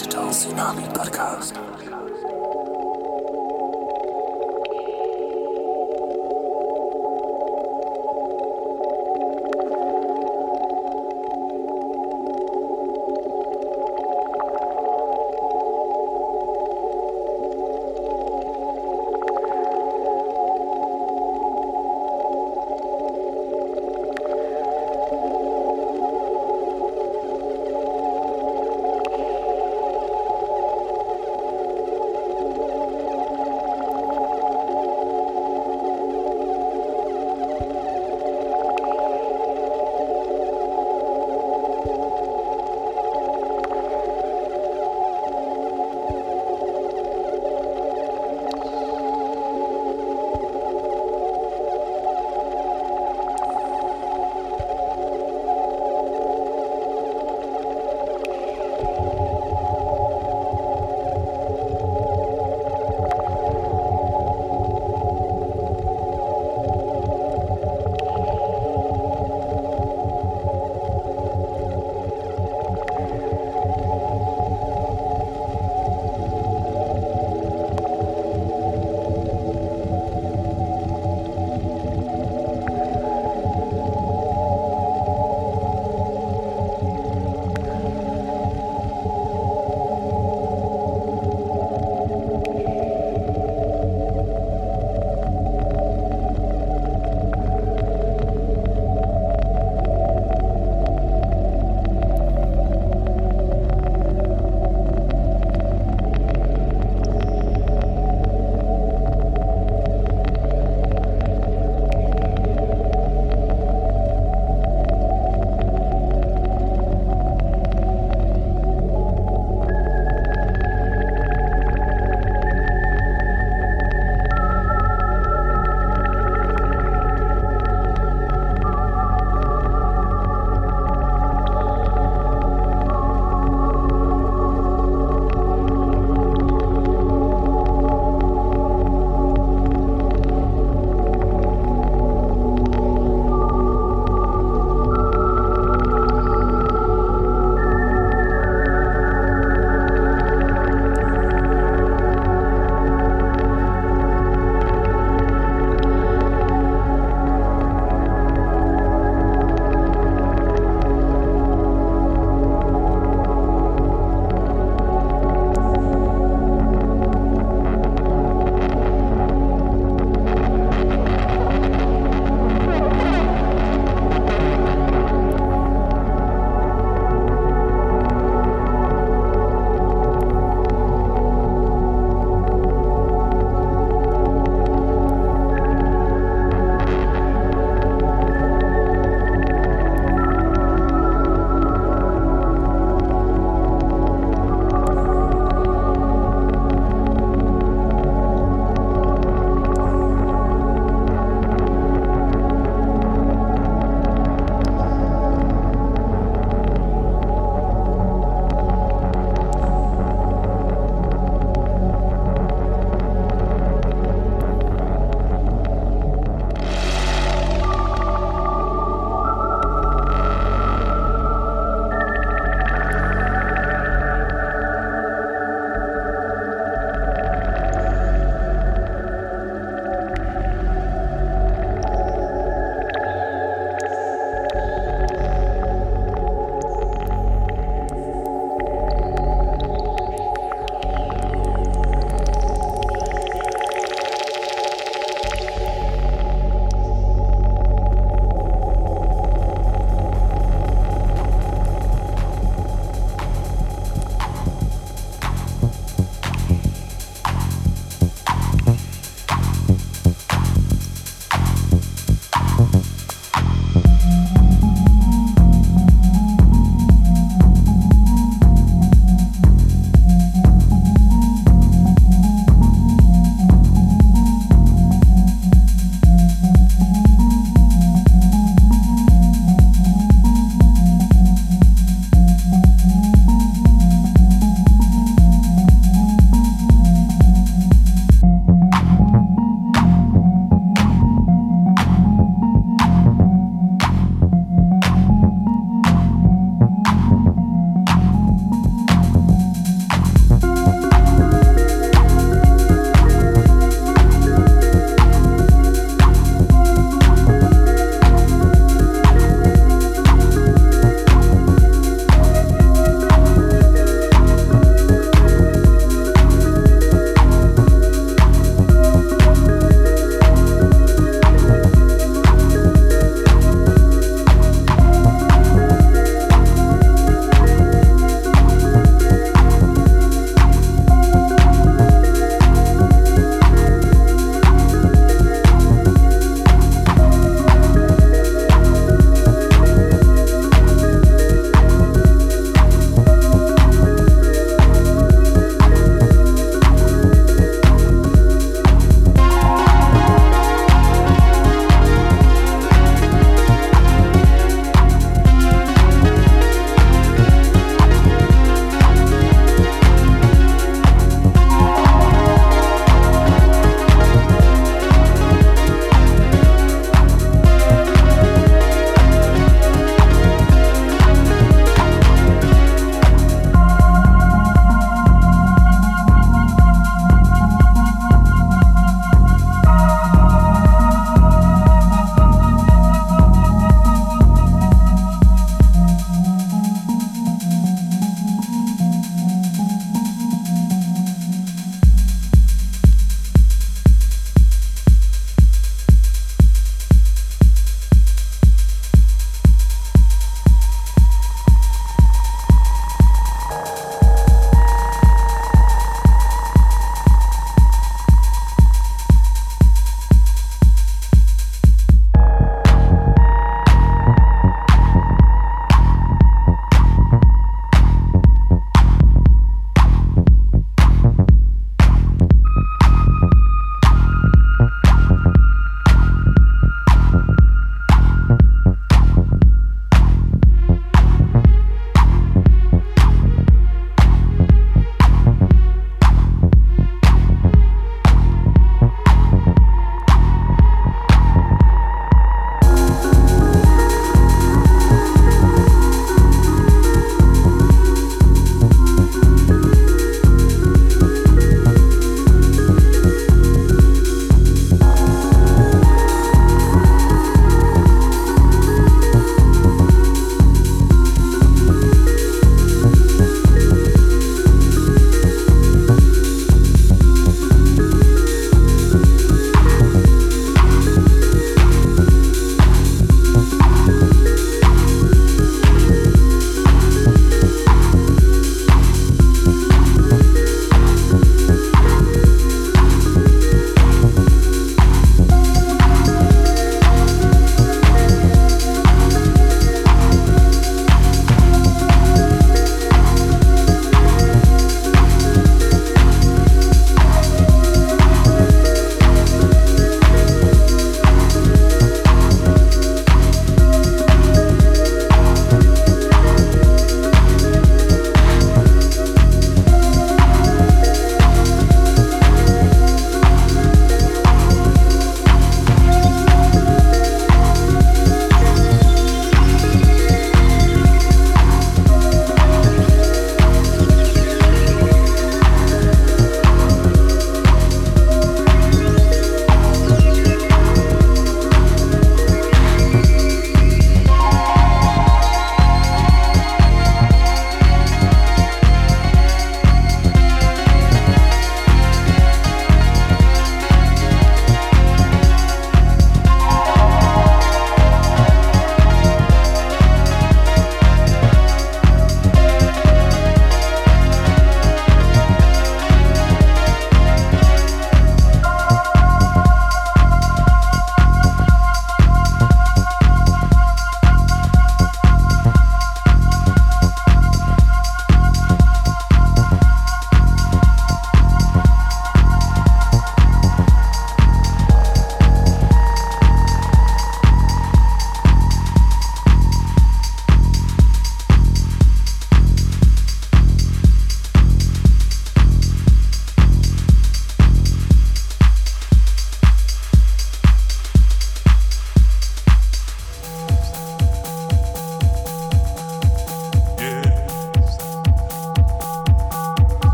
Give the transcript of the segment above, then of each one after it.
Digital Tsunami Podcast.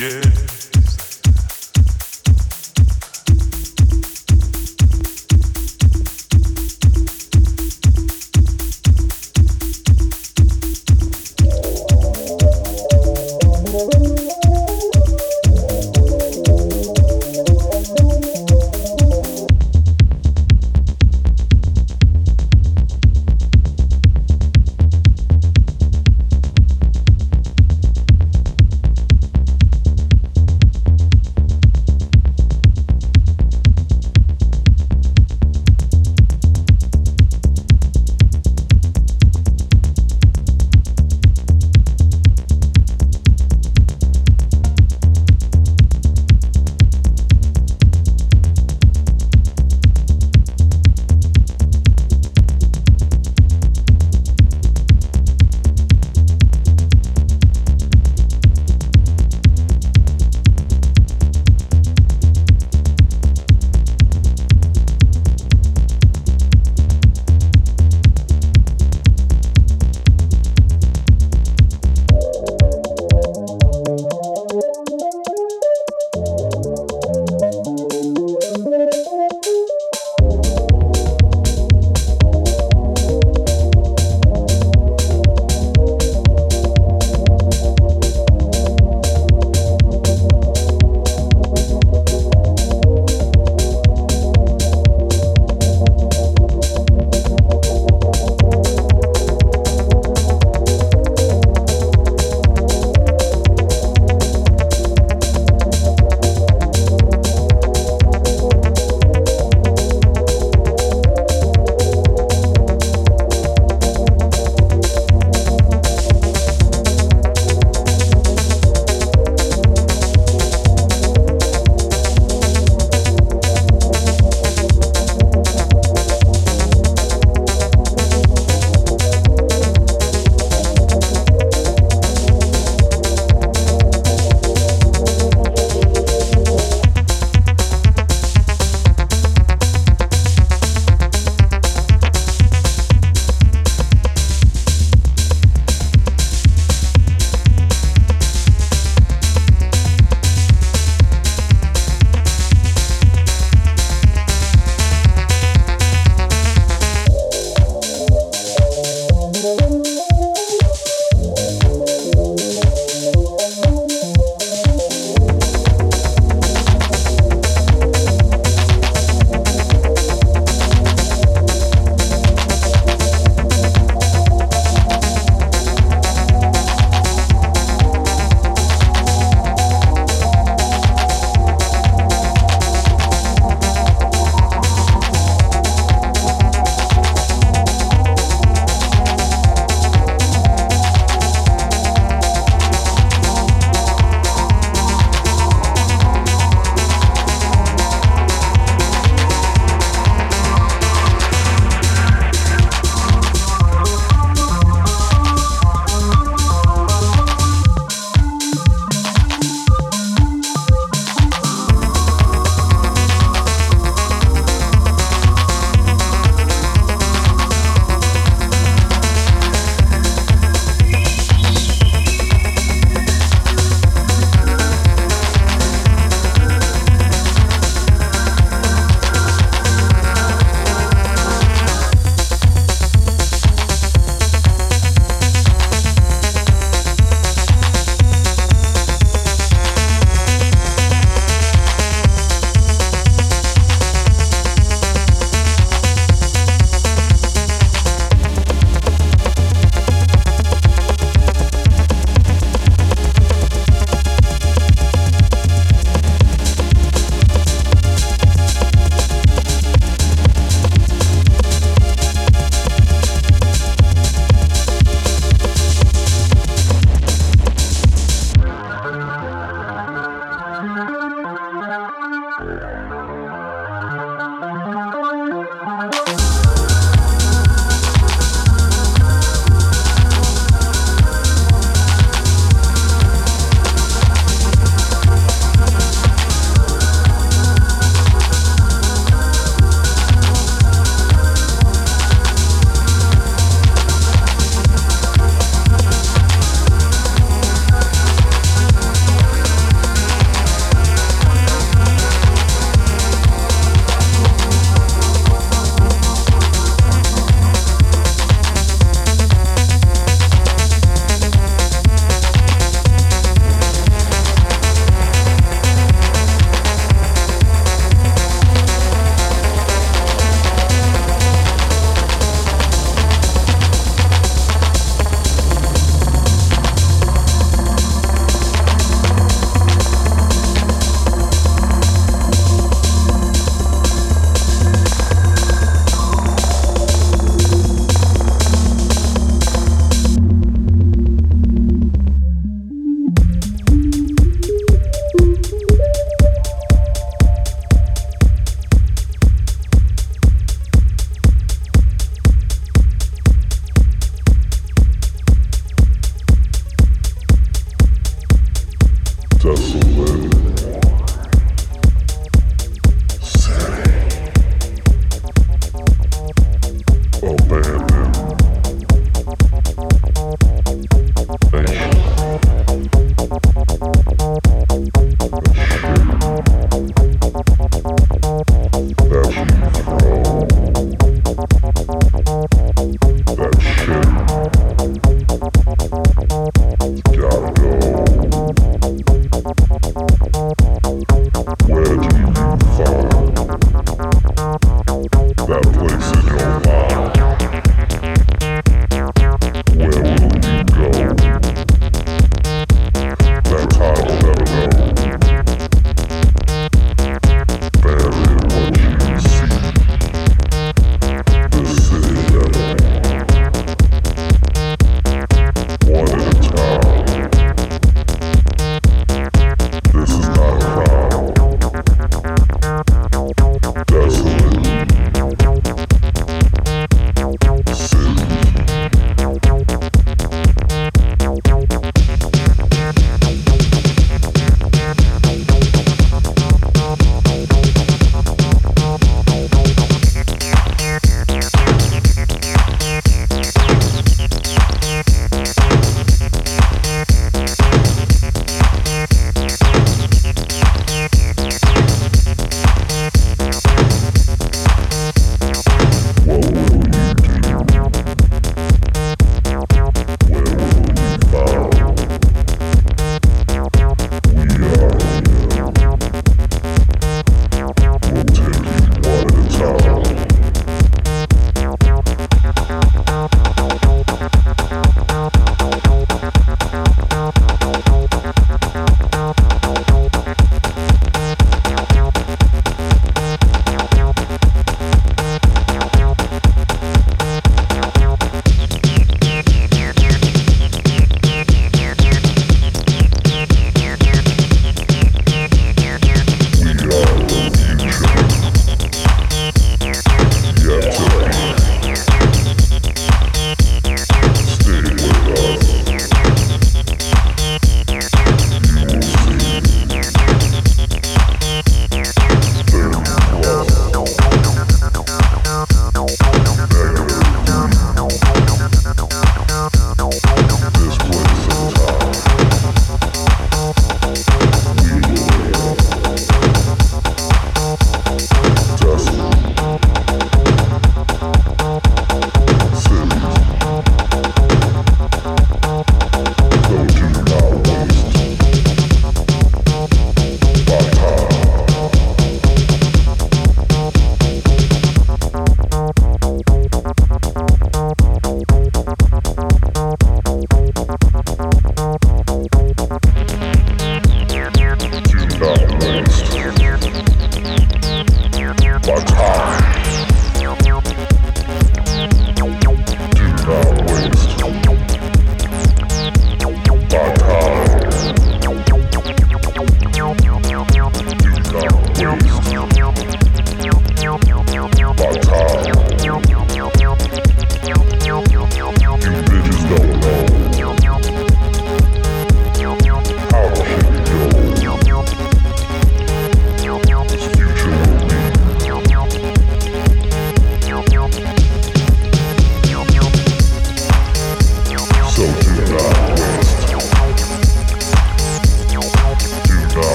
yeah.